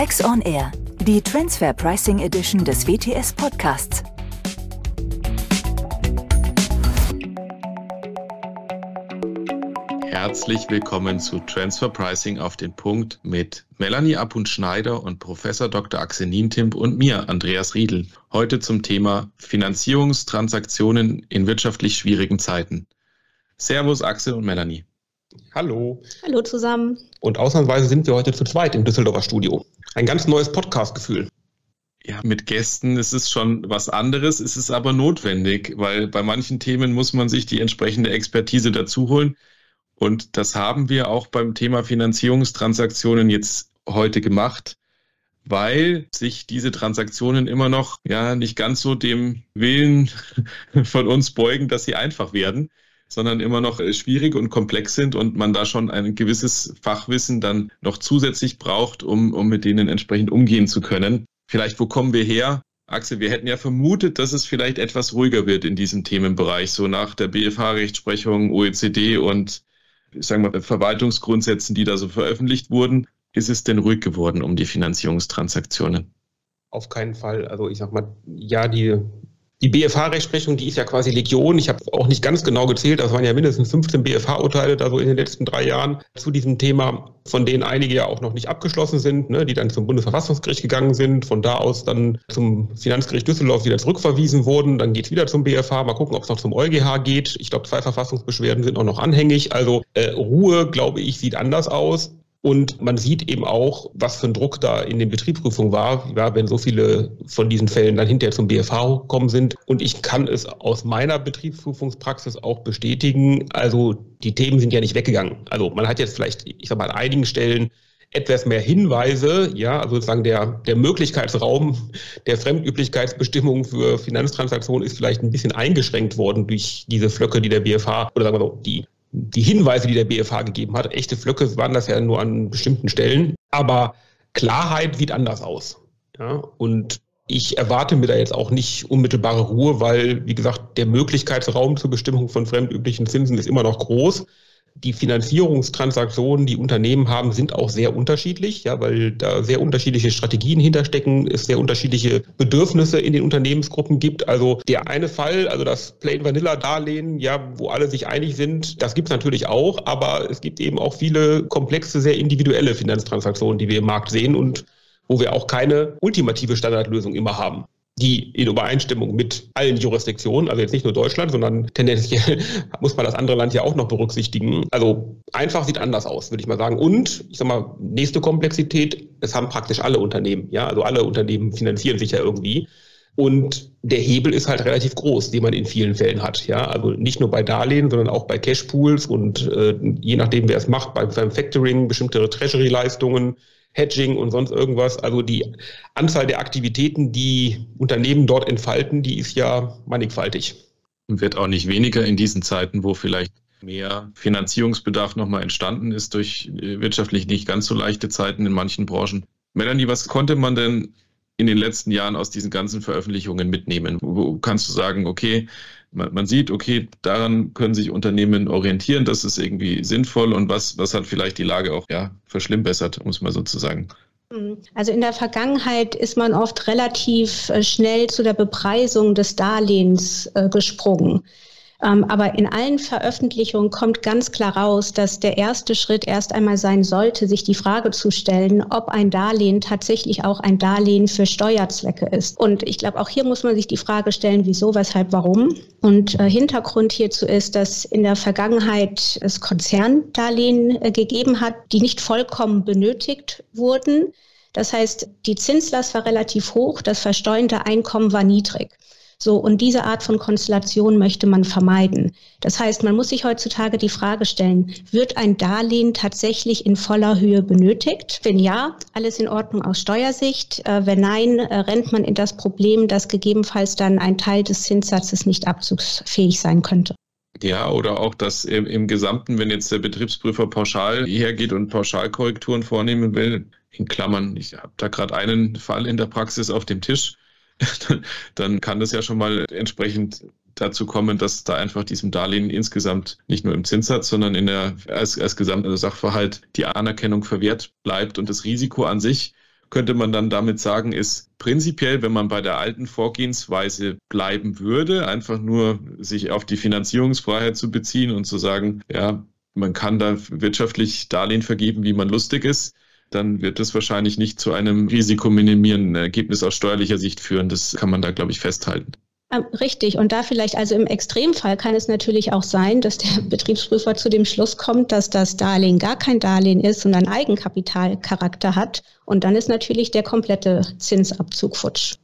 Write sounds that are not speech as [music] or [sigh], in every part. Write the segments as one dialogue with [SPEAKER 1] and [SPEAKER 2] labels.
[SPEAKER 1] Tax on Air, die Transfer Pricing Edition des WTS Podcasts.
[SPEAKER 2] Herzlich willkommen zu Transfer Pricing auf den Punkt mit Melanie Abund-Schneider und Professor Dr. Axel Nientimp und mir, Andreas Riedel. Heute zum Thema Finanzierungstransaktionen in wirtschaftlich schwierigen Zeiten. Servus Axel und Melanie.
[SPEAKER 3] Hallo.
[SPEAKER 4] Hallo zusammen.
[SPEAKER 3] Und ausnahmsweise sind wir heute zu zweit im Düsseldorfer Studio. Ein ganz neues Podcast-Gefühl.
[SPEAKER 2] Ja, mit Gästen ist es schon was anderes, ist es aber notwendig, weil bei manchen Themen muss man sich die entsprechende Expertise dazu holen. Und das haben wir auch beim Thema Finanzierungstransaktionen jetzt heute gemacht, weil sich diese Transaktionen immer noch ja nicht ganz so dem Willen [laughs] von uns beugen, dass sie einfach werden sondern immer noch äh, schwierig und komplex sind und man da schon ein gewisses Fachwissen dann noch zusätzlich braucht, um, um mit denen entsprechend umgehen zu können. Vielleicht, wo kommen wir her? Axel, wir hätten ja vermutet, dass es vielleicht etwas ruhiger wird in diesem Themenbereich, so nach der BFH-Rechtsprechung, OECD und sagen wir Verwaltungsgrundsätzen, die da so veröffentlicht wurden. Ist es denn ruhig geworden um die Finanzierungstransaktionen?
[SPEAKER 3] Auf keinen Fall. Also ich sag mal, ja, die die BFH-Rechtsprechung, die ist ja quasi Legion. Ich habe auch nicht ganz genau gezählt, das waren ja mindestens 15 BFH-Urteile da so in den letzten drei Jahren zu diesem Thema, von denen einige ja auch noch nicht abgeschlossen sind, ne, die dann zum Bundesverfassungsgericht gegangen sind, von da aus dann zum Finanzgericht Düsseldorf wieder zurückverwiesen wurden. Dann geht es wieder zum BFH. Mal gucken, ob es noch zum EuGH geht. Ich glaube, zwei Verfassungsbeschwerden sind auch noch anhängig. Also äh, Ruhe, glaube ich, sieht anders aus. Und man sieht eben auch, was für ein Druck da in den Betriebsprüfungen war, ja, wenn so viele von diesen Fällen dann hinterher zum BFH gekommen sind. Und ich kann es aus meiner Betriebsprüfungspraxis auch bestätigen. Also die Themen sind ja nicht weggegangen. Also man hat jetzt vielleicht, ich sag mal, an einigen Stellen etwas mehr Hinweise, ja, also sozusagen der, der Möglichkeitsraum der Fremdüblichkeitsbestimmung für Finanztransaktionen ist vielleicht ein bisschen eingeschränkt worden durch diese Flöcke, die der BFH oder sagen wir so, die die Hinweise, die der BFH gegeben hat. Echte Flöcke waren das ja nur an bestimmten Stellen. Aber Klarheit sieht anders aus. Ja, und ich erwarte mir da jetzt auch nicht unmittelbare Ruhe, weil, wie gesagt, der Möglichkeitsraum zur Bestimmung von fremdüblichen Zinsen ist immer noch groß. Die Finanzierungstransaktionen, die Unternehmen haben, sind auch sehr unterschiedlich, ja, weil da sehr unterschiedliche Strategien hinterstecken, es sehr unterschiedliche Bedürfnisse in den Unternehmensgruppen gibt. Also der eine Fall, also das Plain Vanilla Darlehen, ja, wo alle sich einig sind, das gibt es natürlich auch, aber es gibt eben auch viele komplexe, sehr individuelle Finanztransaktionen, die wir im Markt sehen und wo wir auch keine ultimative Standardlösung immer haben die in Übereinstimmung mit allen Jurisdiktionen, also jetzt nicht nur Deutschland, sondern tendenziell [laughs] muss man das andere Land ja auch noch berücksichtigen. Also einfach sieht anders aus, würde ich mal sagen. Und ich sag mal, nächste Komplexität, es haben praktisch alle Unternehmen, ja, also alle Unternehmen finanzieren sich ja irgendwie. Und der Hebel ist halt relativ groß, den man in vielen Fällen hat. Ja, also nicht nur bei Darlehen, sondern auch bei Cashpools und äh, je nachdem, wer es macht, beim Factoring, bestimmte Treasury-Leistungen, Hedging und sonst irgendwas. Also die Anzahl der Aktivitäten, die Unternehmen dort entfalten, die ist ja mannigfaltig.
[SPEAKER 2] Und wird auch nicht weniger in diesen Zeiten, wo vielleicht mehr Finanzierungsbedarf nochmal entstanden ist durch äh, wirtschaftlich nicht ganz so leichte Zeiten in manchen Branchen. Melanie, was konnte man denn in den letzten Jahren aus diesen ganzen Veröffentlichungen mitnehmen? Wo kannst du sagen, okay, man, man, sieht, okay, daran können sich Unternehmen orientieren, das ist irgendwie sinnvoll und was, was hat vielleicht die Lage auch ja, verschlimmbessert, um es mal so zu sagen.
[SPEAKER 4] Mhm. Also in der Vergangenheit ist man oft relativ äh, schnell zu der Bepreisung des Darlehens äh, gesprungen. Ähm, aber in allen Veröffentlichungen kommt ganz klar raus, dass der erste Schritt erst einmal sein sollte, sich die Frage zu stellen, ob ein Darlehen tatsächlich auch ein Darlehen für Steuerzwecke ist. Und ich glaube, auch hier muss man sich die Frage stellen, wieso, weshalb, warum. Und äh, Hintergrund hierzu ist, dass in der Vergangenheit es Konzerndarlehen äh, gegeben hat, die nicht vollkommen benötigt wurden. Das heißt, die Zinslast war relativ hoch, das versteuernde Einkommen war niedrig. So, und diese Art von Konstellation möchte man vermeiden. Das heißt, man muss sich heutzutage die Frage stellen, wird ein Darlehen tatsächlich in voller Höhe benötigt? Wenn ja, alles in Ordnung aus Steuersicht. Äh, wenn nein, äh, rennt man in das Problem, dass gegebenenfalls dann ein Teil des Zinssatzes nicht abzugsfähig sein könnte.
[SPEAKER 2] Ja, oder auch, dass im, im, Gesamten, wenn jetzt der Betriebsprüfer pauschal hergeht und Pauschalkorrekturen vornehmen will, in Klammern, ich habe da gerade einen Fall in der Praxis auf dem Tisch, [laughs] dann kann das ja schon mal entsprechend dazu kommen, dass da einfach diesem Darlehen insgesamt nicht nur im Zinssatz, sondern in der als, als gesamter Sachverhalt die Anerkennung verwehrt bleibt und das Risiko an sich könnte man dann damit sagen, ist prinzipiell, wenn man bei der alten Vorgehensweise bleiben würde, einfach nur sich auf die Finanzierungsfreiheit zu beziehen und zu sagen, ja, man kann da wirtschaftlich Darlehen vergeben, wie man lustig ist, dann wird das wahrscheinlich nicht zu einem risikominimierenden Ergebnis aus steuerlicher Sicht führen. Das kann man da, glaube ich, festhalten.
[SPEAKER 4] Ähm, richtig. Und da vielleicht, also im Extremfall kann es natürlich auch sein, dass der [laughs] Betriebsprüfer zu dem Schluss kommt, dass das Darlehen gar kein Darlehen ist, sondern Eigenkapitalcharakter hat. Und dann ist natürlich der komplette Zinsabzug futsch.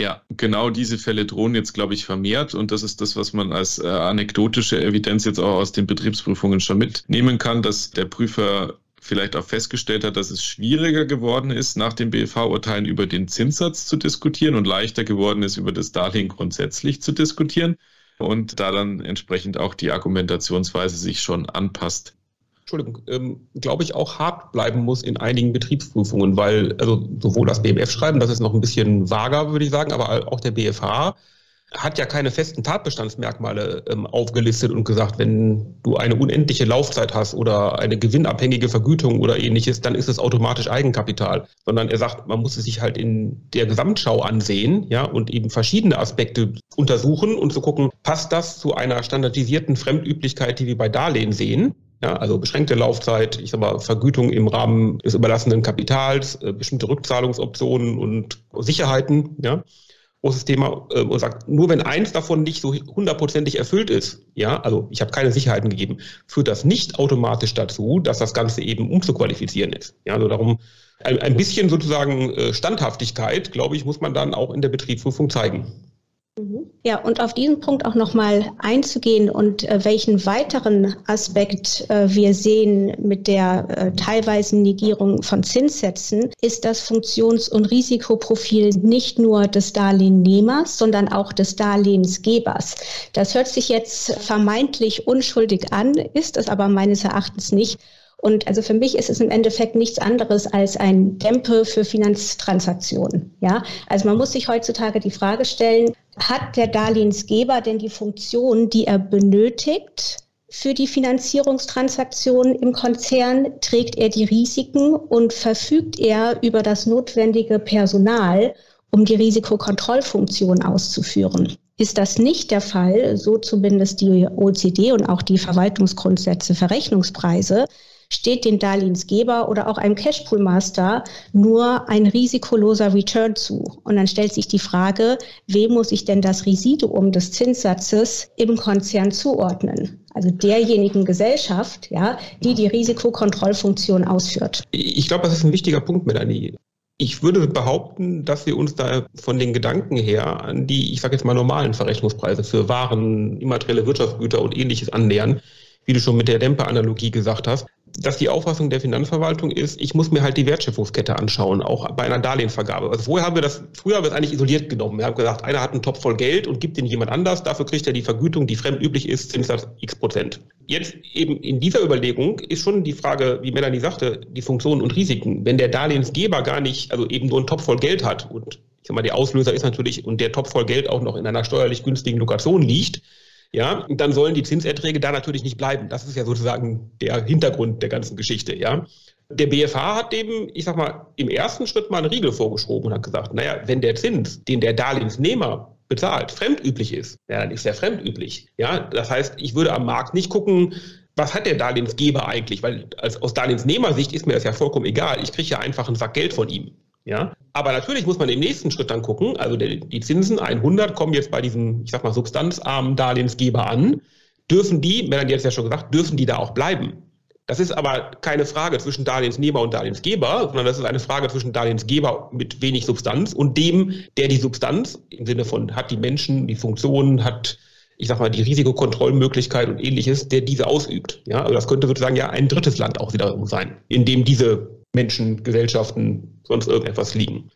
[SPEAKER 2] Ja, genau diese Fälle drohen jetzt, glaube ich, vermehrt. Und das ist das, was man als äh, anekdotische Evidenz jetzt auch aus den Betriebsprüfungen schon mitnehmen kann, dass der Prüfer vielleicht auch festgestellt hat, dass es schwieriger geworden ist, nach den BFH-Urteilen über den Zinssatz zu diskutieren und leichter geworden ist, über das Darlehen grundsätzlich zu diskutieren und da dann entsprechend auch die Argumentationsweise sich schon anpasst.
[SPEAKER 3] Entschuldigung, ähm, glaube ich, auch hart bleiben muss in einigen Betriebsprüfungen, weil also sowohl das BMF-Schreiben, das ist noch ein bisschen vager, würde ich sagen, aber auch der BFH hat ja keine festen Tatbestandsmerkmale ähm, aufgelistet und gesagt, wenn du eine unendliche Laufzeit hast oder eine gewinnabhängige Vergütung oder ähnliches, dann ist es automatisch Eigenkapital. Sondern er sagt, man muss es sich halt in der Gesamtschau ansehen, ja, und eben verschiedene Aspekte untersuchen und zu gucken, passt das zu einer standardisierten Fremdüblichkeit, die wir bei Darlehen sehen? Ja, also beschränkte Laufzeit, ich sag mal, Vergütung im Rahmen des überlassenen Kapitals, äh, bestimmte Rückzahlungsoptionen und Sicherheiten, ja großes Thema äh, und sagt, nur wenn eins davon nicht so hundertprozentig erfüllt ist, ja, also ich habe keine Sicherheiten gegeben, führt das nicht automatisch dazu, dass das Ganze eben umzuqualifizieren ist. Ja, also darum ein, ein bisschen sozusagen äh, Standhaftigkeit, glaube ich, muss man dann auch in der Betriebsprüfung zeigen.
[SPEAKER 4] Ja, und auf diesen Punkt auch nochmal einzugehen und äh, welchen weiteren Aspekt äh, wir sehen mit der äh, teilweisen Negierung von Zinssätzen, ist das Funktions- und Risikoprofil nicht nur des Darlehennehmers, sondern auch des Darlehensgebers. Das hört sich jetzt vermeintlich unschuldig an, ist es aber meines Erachtens nicht. Und also für mich ist es im Endeffekt nichts anderes als ein Dämpfe für Finanztransaktionen. Ja, also man muss sich heutzutage die Frage stellen, hat der Darlehensgeber denn die Funktion, die er benötigt für die Finanzierungstransaktionen im Konzern? Trägt er die Risiken und verfügt er über das notwendige Personal, um die Risikokontrollfunktion auszuführen? Ist das nicht der Fall, so zumindest die OECD und auch die Verwaltungsgrundsätze Verrechnungspreise, steht dem Darlehensgeber oder auch einem Cashpool-Master nur ein risikoloser Return zu. Und dann stellt sich die Frage, wem muss ich denn das Residuum des Zinssatzes im Konzern zuordnen? Also derjenigen Gesellschaft, ja, die die Risikokontrollfunktion ausführt.
[SPEAKER 3] Ich glaube, das ist ein wichtiger Punkt, Melanie. Ich würde behaupten, dass wir uns da von den Gedanken her an die, ich sage jetzt mal, normalen Verrechnungspreise für Waren, immaterielle Wirtschaftsgüter und ähnliches annähern, wie du schon mit der Dämper-Analogie gesagt hast dass die Auffassung der Finanzverwaltung ist, ich muss mir halt die Wertschöpfungskette anschauen, auch bei einer Darlehensvergabe. Also vorher haben wir das, früher haben wir es eigentlich isoliert genommen. Wir haben gesagt, einer hat einen Topf voll Geld und gibt den jemand anders, dafür kriegt er die Vergütung, die fremdüblich ist, Zinssatz x Prozent. Jetzt eben in dieser Überlegung ist schon die Frage, wie Melanie sagte, die Funktionen und Risiken. Wenn der Darlehensgeber gar nicht, also eben nur einen Topf voll Geld hat und ich sag mal, der Auslöser ist natürlich und der Topf voll Geld auch noch in einer steuerlich günstigen Lokation liegt, ja, dann sollen die Zinserträge da natürlich nicht bleiben. Das ist ja sozusagen der Hintergrund der ganzen Geschichte, ja. Der BFH hat dem, ich sag mal, im ersten Schritt mal eine Riegel vorgeschoben und hat gesagt, naja, wenn der Zins, den der Darlehensnehmer bezahlt, fremdüblich ist, ja, dann ist er fremdüblich. Ja, das heißt, ich würde am Markt nicht gucken, was hat der Darlehensgeber eigentlich? Weil als, aus Darlehensnehmersicht ist mir das ja vollkommen egal. Ich kriege ja einfach einen Sack Geld von ihm. Ja, aber natürlich muss man im nächsten Schritt dann gucken, also die Zinsen 100 kommen jetzt bei diesem, ich sag mal, substanzarmen Darlehensgeber an. Dürfen die, Melanie hat es ja schon gesagt, dürfen die da auch bleiben? Das ist aber keine Frage zwischen Darlehensnehmer und Darlehensgeber, sondern das ist eine Frage zwischen Darlehensgeber mit wenig Substanz und dem, der die Substanz im Sinne von hat die Menschen, die Funktionen, hat, ich sag mal, die Risikokontrollmöglichkeit und ähnliches, der diese ausübt. Ja, also das könnte sozusagen ja ein drittes Land auch wiederum sein, in dem diese Menschen, Gesellschaften, sonst irgendetwas liegen.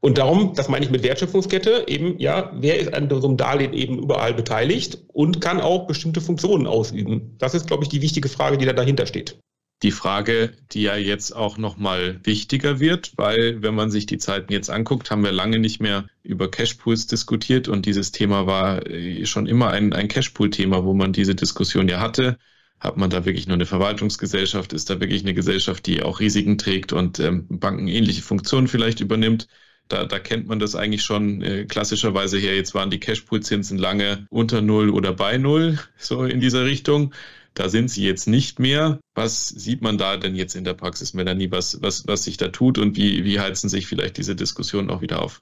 [SPEAKER 3] Und darum, das meine ich mit Wertschöpfungskette, eben, ja, wer ist an so einem Darlehen eben überall beteiligt und kann auch bestimmte Funktionen ausüben? Das ist, glaube ich, die wichtige Frage, die da dahinter steht.
[SPEAKER 2] Die Frage, die ja jetzt auch nochmal wichtiger wird, weil wenn man sich die Zeiten jetzt anguckt, haben wir lange nicht mehr über Cashpools diskutiert und dieses Thema war äh, schon immer ein, ein Cashpool-Thema, wo man diese Diskussion ja hatte Hat man da wirklich nur eine Verwaltungsgesellschaft? Ist da wirklich eine Gesellschaft, die auch Risiken trägt und ähm, Banken Funktionen vielleicht übernimmt? Da, da kennt man das eigentlich schon äh, klassischerweise her. Jetzt waren die Cashpool-Zinsen lange unter Null oder bei Null, [laughs] so in dieser Richtung. Da sind sie jetzt nicht mehr. Was sieht man da denn jetzt in der Praxis, Melanie, was, was, was sich da tut und wie, wie heizen sich vielleicht diese Diskussionen auch wieder auf?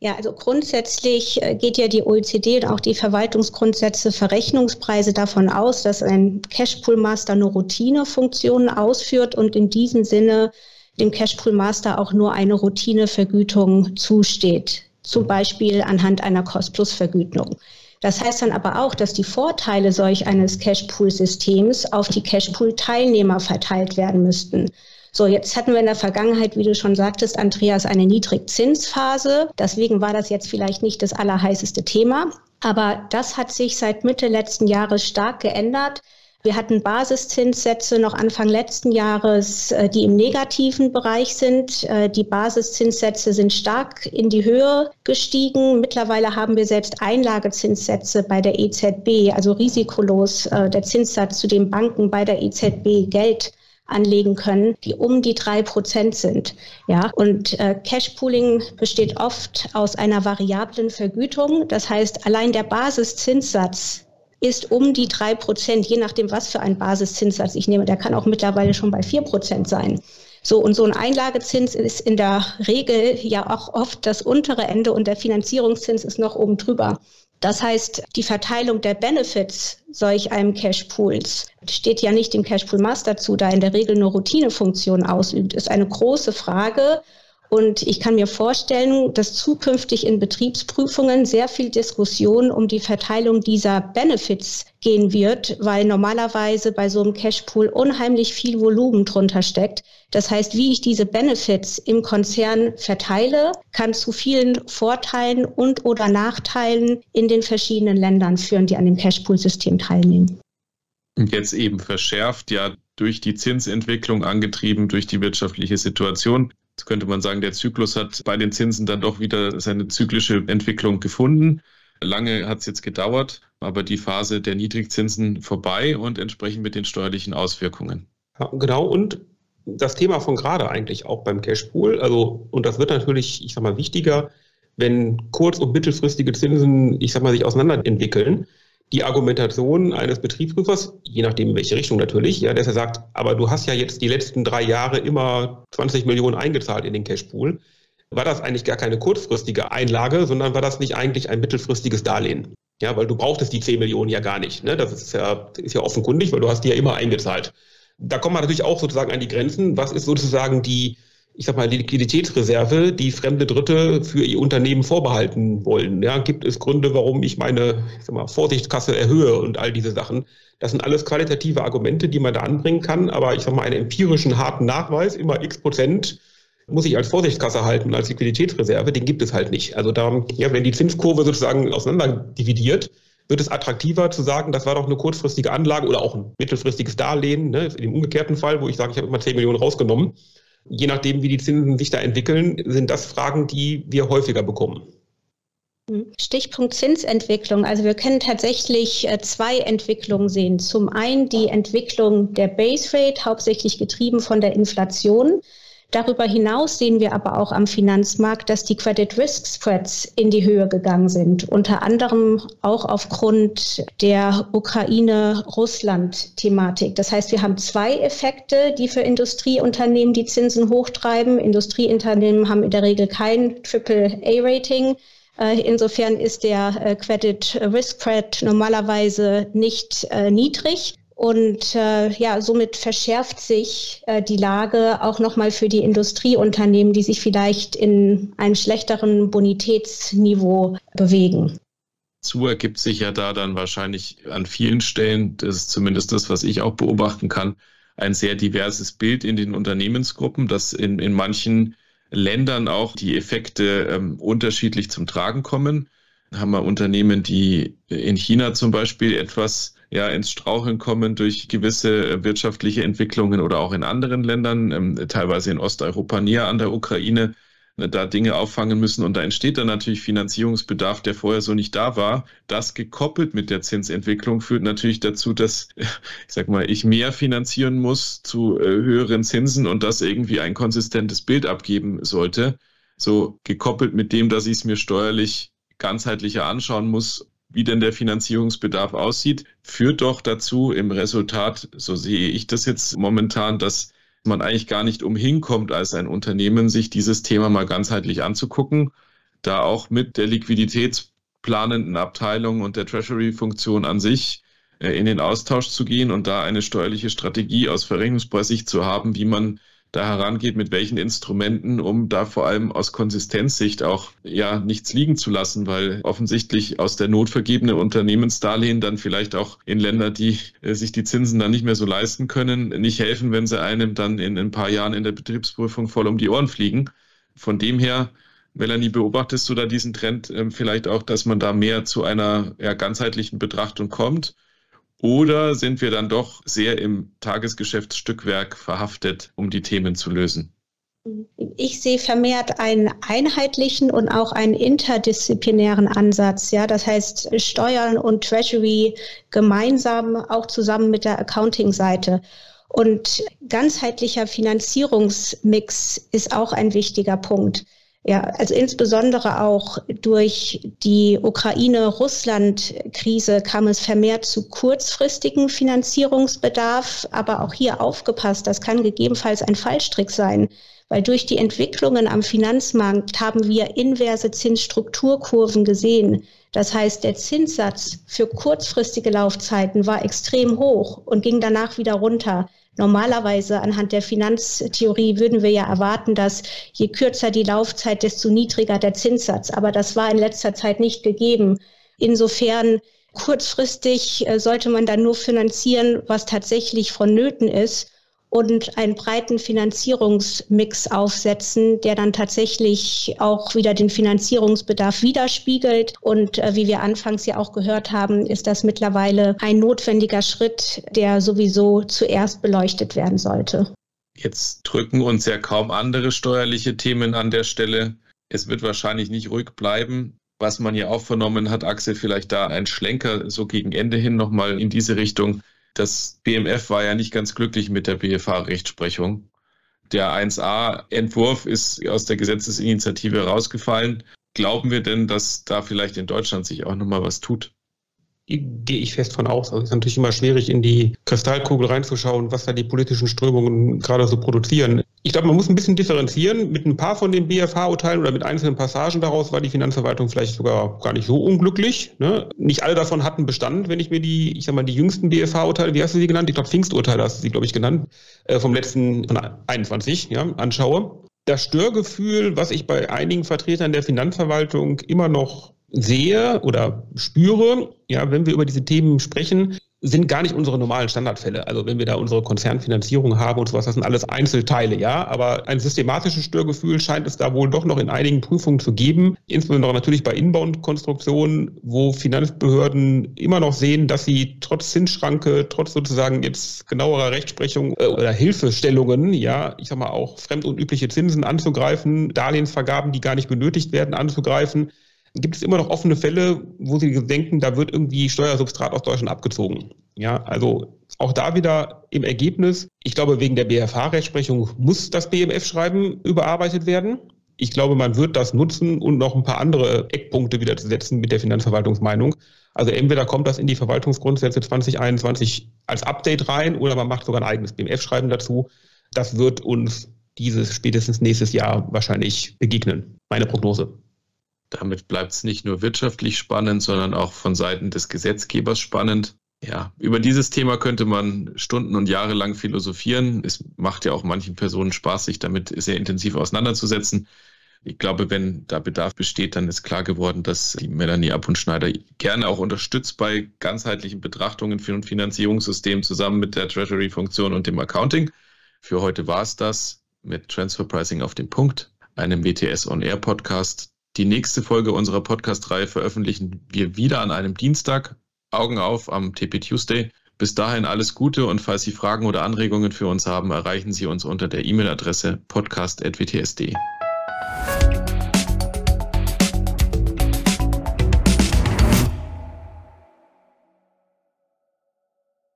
[SPEAKER 4] Ja, also grundsätzlich äh, geht ja die OECD und auch die Verwaltungsgrundsätze Verrechnungspreise davon aus, dass ein Cashpool Master nur Routinefunktionen ausführt und in diesem Sinne dem Cashpool Master auch nur eine Routinevergütung zusteht, zum Beispiel anhand einer Cost-Plus-Vergütung. Das heißt dann aber auch, dass die Vorteile solch eines Cashpool-Systems auf die Cashpool-Teilnehmer verteilt werden müssten. So, jetzt hatten wir in der Vergangenheit, wie du schon sagtest, Andreas, eine Niedrigzinsphase. Deswegen war das jetzt vielleicht nicht das allerheißeste Thema. Aber das hat sich seit Mitte letzten Jahres stark geändert. Wir hatten Basiszinssätze noch Anfang letzten Jahres, äh, die im negativen Bereich sind. Äh, die Basiszinssätze sind stark in die Höhe gestiegen. Mittlerweile haben wir selbst Einlagezinssätze bei der EZB, also risikolos äh, der Zinssatz, zu dem Banken bei der EZB Geld anlegen können, die um die drei Prozent sind. Ja, und äh, Cashpooling besteht oft aus einer variablen Vergütung. Das heißt, allein der Basiszinssatz ist um die drei Prozent, je nachdem, was für ein Basiszinssatz ich nehme. Der kann auch mittlerweile schon bei vier Prozent sein. So, und so ein Einlagezins ist in der Regel ja auch oft das untere Ende und der Finanzierungszins ist noch oben drüber. Das heißt, die Verteilung der Benefits solch einem Cashpools steht ja nicht dem Cashpool Master zu, da in der Regel nur Routinefunktion ausübt, ist eine große Frage. Und ich kann mir vorstellen, dass zukünftig in Betriebsprüfungen sehr viel Diskussion um die Verteilung dieser Benefits gehen wird, weil normalerweise bei so einem Cashpool unheimlich viel Volumen drunter steckt. Das heißt, wie ich diese Benefits im Konzern verteile, kann zu vielen Vorteilen und oder Nachteilen in den verschiedenen Ländern führen, die an dem Cashpool-System teilnehmen.
[SPEAKER 2] Jetzt eben verschärft ja durch die Zinsentwicklung angetrieben, durch die wirtschaftliche Situation könnte man sagen, der Zyklus hat bei den Zinsen dann doch wieder seine zyklische Entwicklung gefunden. Lange hat es jetzt gedauert, aber die Phase der Niedrigzinsen vorbei und entsprechend mit den steuerlichen Auswirkungen.
[SPEAKER 3] Ja, genau, und das Thema von gerade eigentlich auch beim Cashpool. Also, und das wird natürlich, ich sag mal, wichtiger, wenn kurz- und mittelfristige Zinsen, ich sag mal, sich auseinanderentwickeln die Argumentation eines Betriebsprüfers, je nachdem in welche Richtung natürlich, ja, dass er sagt, aber du hast ja jetzt die letzten drei Jahre immer 20 Millionen eingezahlt in den Cashpool. War das eigentlich gar keine kurzfristige Einlage, sondern war das nicht eigentlich ein mittelfristiges Darlehen? Ja, weil du brauchtest die 10 Millionen ja gar nicht. Ne? Das ist ja, ist ja offenkundig, weil du hast die ja immer eingezahlt. Da kommt man natürlich auch sozusagen an die Grenzen. Was ist sozusagen die, ich sag mal, Liquiditätsreserve, die fremde Dritte für ihr Unternehmen vorbehalten wollen. Ja, gibt es Gründe, warum ich meine ich sag mal, Vorsichtskasse erhöhe und all diese Sachen. Das sind alles qualitative Argumente, die man da anbringen kann, aber ich sag mal, einen empirischen harten Nachweis, immer x Prozent, muss ich als Vorsichtskasse halten, als Liquiditätsreserve, den gibt es halt nicht. Also da, ja, wenn die Zinskurve sozusagen auseinander dividiert, wird es attraktiver zu sagen, das war doch eine kurzfristige Anlage oder auch ein mittelfristiges Darlehen, ne, im umgekehrten Fall, wo ich sage, ich habe immer 10 Millionen rausgenommen je nachdem, wie die Zinsen sich da entwickeln, sind das Fragen, die wir häufiger bekommen.
[SPEAKER 4] Stichpunkt Zinsentwicklung. Also wir können tatsächlich äh, zwei Entwicklungen sehen. Zum einen die Entwicklung der Base Rate, hauptsächlich getrieben von der Inflation. Darüber hinaus sehen wir aber auch am Finanzmarkt, dass die Credit Risk Spreads in die Höhe gegangen sind, unter anderem auch aufgrund der Ukraine-Russland-Thematik. Das heißt, wir haben zwei Effekte, die für Industrieunternehmen die Zinsen hochtreiben. Industrieunternehmen haben in der Regel kein Triple-A-Rating. Äh, insofern ist der äh, Credit Risk Spread normalerweise nicht äh, niedrig. Und äh, ja, somit verschärft sich äh, die Lage auch nochmal für die Industrieunternehmen, die sich vielleicht in einem schlechteren Bonitätsniveau bewegen.
[SPEAKER 2] Zu ergibt sich ja da dann wahrscheinlich an vielen Stellen, das ist zumindest das, was ich auch beobachten kann, ein sehr diverses Bild in den Unternehmensgruppen, dass in, in manchen Ländern auch die Effekte ähm, unterschiedlich zum Tragen kommen. Haben wir Unternehmen, die in China zum Beispiel etwas ja ins Straucheln kommen durch gewisse äh, wirtschaftliche Entwicklungen oder auch in anderen Ländern, ähm, teilweise in Osteuropa näher an der Ukraine, ne, da Dinge auffangen müssen und da entsteht dann natürlich Finanzierungsbedarf, der vorher so nicht da war. Das gekoppelt mit der Zinsentwicklung führt natürlich dazu, dass, [laughs] ich sag mal, ich mehr finanzieren muss zu äh, höheren Zinsen und das irgendwie ein konsistentes Bild abgeben sollte. So gekoppelt mit dem, dass ich es mir steuerlich ganzheitlicher anschauen muss, wie denn der Finanzierungsbedarf aussieht, führt doch dazu im Resultat, so sehe ich das jetzt momentan, dass man eigentlich gar nicht umhin kommt, als ein Unternehmen sich dieses Thema mal ganzheitlich anzugucken, da auch mit der liquiditätsplanenden Abteilung und der Treasury-Funktion an sich äh, in den Austausch zu gehen und da eine steuerliche Strategie aus Verrechnungspreissicht zu haben, wie man da herangeht, mit welchen Instrumenten, um da vor allem aus Konsistenzsicht auch ja nichts liegen zu lassen, weil offensichtlich aus der Not vergebene Unternehmensdarlehen dann vielleicht auch in Länder, die äh, sich die Zinsen dann nicht mehr so leisten können, nicht helfen, wenn sie einem dann in ein paar Jahren in der Betriebsprüfung voll um die Ohren fliegen. Von dem her Melanie, beobachtest du da diesen Trend ähm, vielleicht auch, dass man da mehr zu einer ganzheitlichen Betrachtung kommt? Oder sind wir dann doch sehr im Tagesgeschäftsstückwerk verhaftet, um die Themen zu lösen?
[SPEAKER 4] Ich sehe vermehrt einen einheitlichen und auch einen interdisziplinären Ansatz. Ja, das heißt Steuern und Treasury gemeinsam, auch zusammen mit der Accounting-Seite. Und ganzheitlicher Finanzierungsmix ist auch ein wichtiger Punkt. Ja, also insbesondere auch durch die Ukraine-Russland-Krise kam es vermehrt zu kurzfristigen Finanzierungsbedarf, aber auch hier aufgepasst, das kann gegebenenfalls ein Fallstrick sein, weil durch die Entwicklungen am Finanzmarkt haben wir inverse Zinsstrukturkurven gesehen. Das heißt, der Zinssatz für kurzfristige Laufzeiten war extrem hoch und ging danach wieder runter. Normalerweise anhand der Finanztheorie würden wir ja erwarten, dass je kürzer die Laufzeit, desto niedriger der Zinssatz. Aber das war in letzter Zeit nicht gegeben. Insofern kurzfristig äh, sollte man dann nur finanzieren, was tatsächlich vonnöten ist und einen breiten Finanzierungsmix aufsetzen, der dann tatsächlich auch wieder den Finanzierungsbedarf widerspiegelt. Und äh, wie wir anfangs ja auch gehört haben, ist das mittlerweile ein notwendiger Schritt, der sowieso zuerst beleuchtet werden sollte.
[SPEAKER 2] Jetzt drücken uns ja kaum andere steuerliche Themen an der Stelle. Es wird wahrscheinlich nicht ruhig bleiben. Was man ja auch vernommen hat, Axel, vielleicht da ein Schlenker so gegen Ende hin nochmal in diese Richtung das BMF war ja nicht ganz glücklich mit der BFH-Rechtsprechung. Der 1a-Entwurf ist aus der Gesetzesinitiative rausgefallen. Glauben wir denn, dass da vielleicht in Deutschland sich auch nochmal was tut?
[SPEAKER 3] gehe ich fest von aus. Also es ist natürlich immer schwierig, in die Kristallkugel reinzuschauen, was da die politischen Strömungen gerade so produzieren. Ich glaube, man muss ein bisschen differenzieren. Mit ein paar von den BFH-Urteilen oder mit einzelnen Passagen daraus war die Finanzverwaltung vielleicht sogar gar nicht so unglücklich. Ne? Nicht alle davon hatten Bestand, wenn ich mir die, ich sag mal, die jüngsten BFH-Urteile, wie hast du sie genannt? Ich glaube, Pfingsturteile hast du sie, glaube ich, genannt, äh, vom letzten, von 21, ja, anschaue. Das Störgefühl, was ich bei einigen Vertretern der Finanzverwaltung immer noch sehe oder spüre, ja, wenn wir über diese Themen sprechen, sind gar nicht unsere normalen Standardfälle. Also wenn wir da unsere Konzernfinanzierung haben und sowas, das sind alles Einzelteile, ja. Aber ein systematisches Störgefühl scheint es da wohl doch noch in einigen Prüfungen zu geben. Insbesondere natürlich bei Inbound-Konstruktionen, wo Finanzbehörden immer noch sehen, dass sie trotz Zinsschranke, trotz sozusagen jetzt genauerer Rechtsprechung äh, oder Hilfestellungen, ja, ich sag mal auch fremdunübliche Zinsen anzugreifen, Darlehensvergaben, die gar nicht benötigt werden, anzugreifen, gibt es immer noch offene Fälle, wo sie denken, da wird irgendwie Steuersubstrat aus Deutschland abgezogen. Ja, also auch da wieder im Ergebnis, ich glaube, wegen der BFH-Rechtsprechung muss das BMF-Schreiben überarbeitet werden. Ich glaube, man wird das nutzen und noch ein paar andere Eckpunkte wieder zu setzen mit der Finanzverwaltungsmeinung. Also entweder kommt das in die Verwaltungsgrundsätze 2021 als Update rein oder man macht sogar ein eigenes BMF-Schreiben dazu. Das wird uns dieses spätestens nächstes Jahr wahrscheinlich begegnen. Meine Prognose.
[SPEAKER 2] Damit bleibt es nicht nur wirtschaftlich spannend, sondern auch von Seiten des Gesetzgebers spannend. Ja, über dieses Thema könnte man Stunden und Jahre lang philosophieren. Es macht ja auch manchen Personen Spaß, sich damit sehr intensiv auseinanderzusetzen. Ich glaube, wenn da Bedarf besteht, dann ist klar geworden, dass die Melanie Abundschneider gerne auch unterstützt bei ganzheitlichen Betrachtungen für ein Finanzierungssystem zusammen mit der Treasury-Funktion und dem Accounting. Für heute war es das mit Transfer Pricing auf den Punkt, einem WTS On Air Podcast. Die nächste Folge unserer Podcast-Reihe veröffentlichen wir wieder an einem Dienstag. Augen auf am TP Tuesday. Bis dahin alles Gute und falls Sie Fragen oder Anregungen für uns haben, erreichen Sie uns unter der E-Mail-Adresse podcast.wtsd.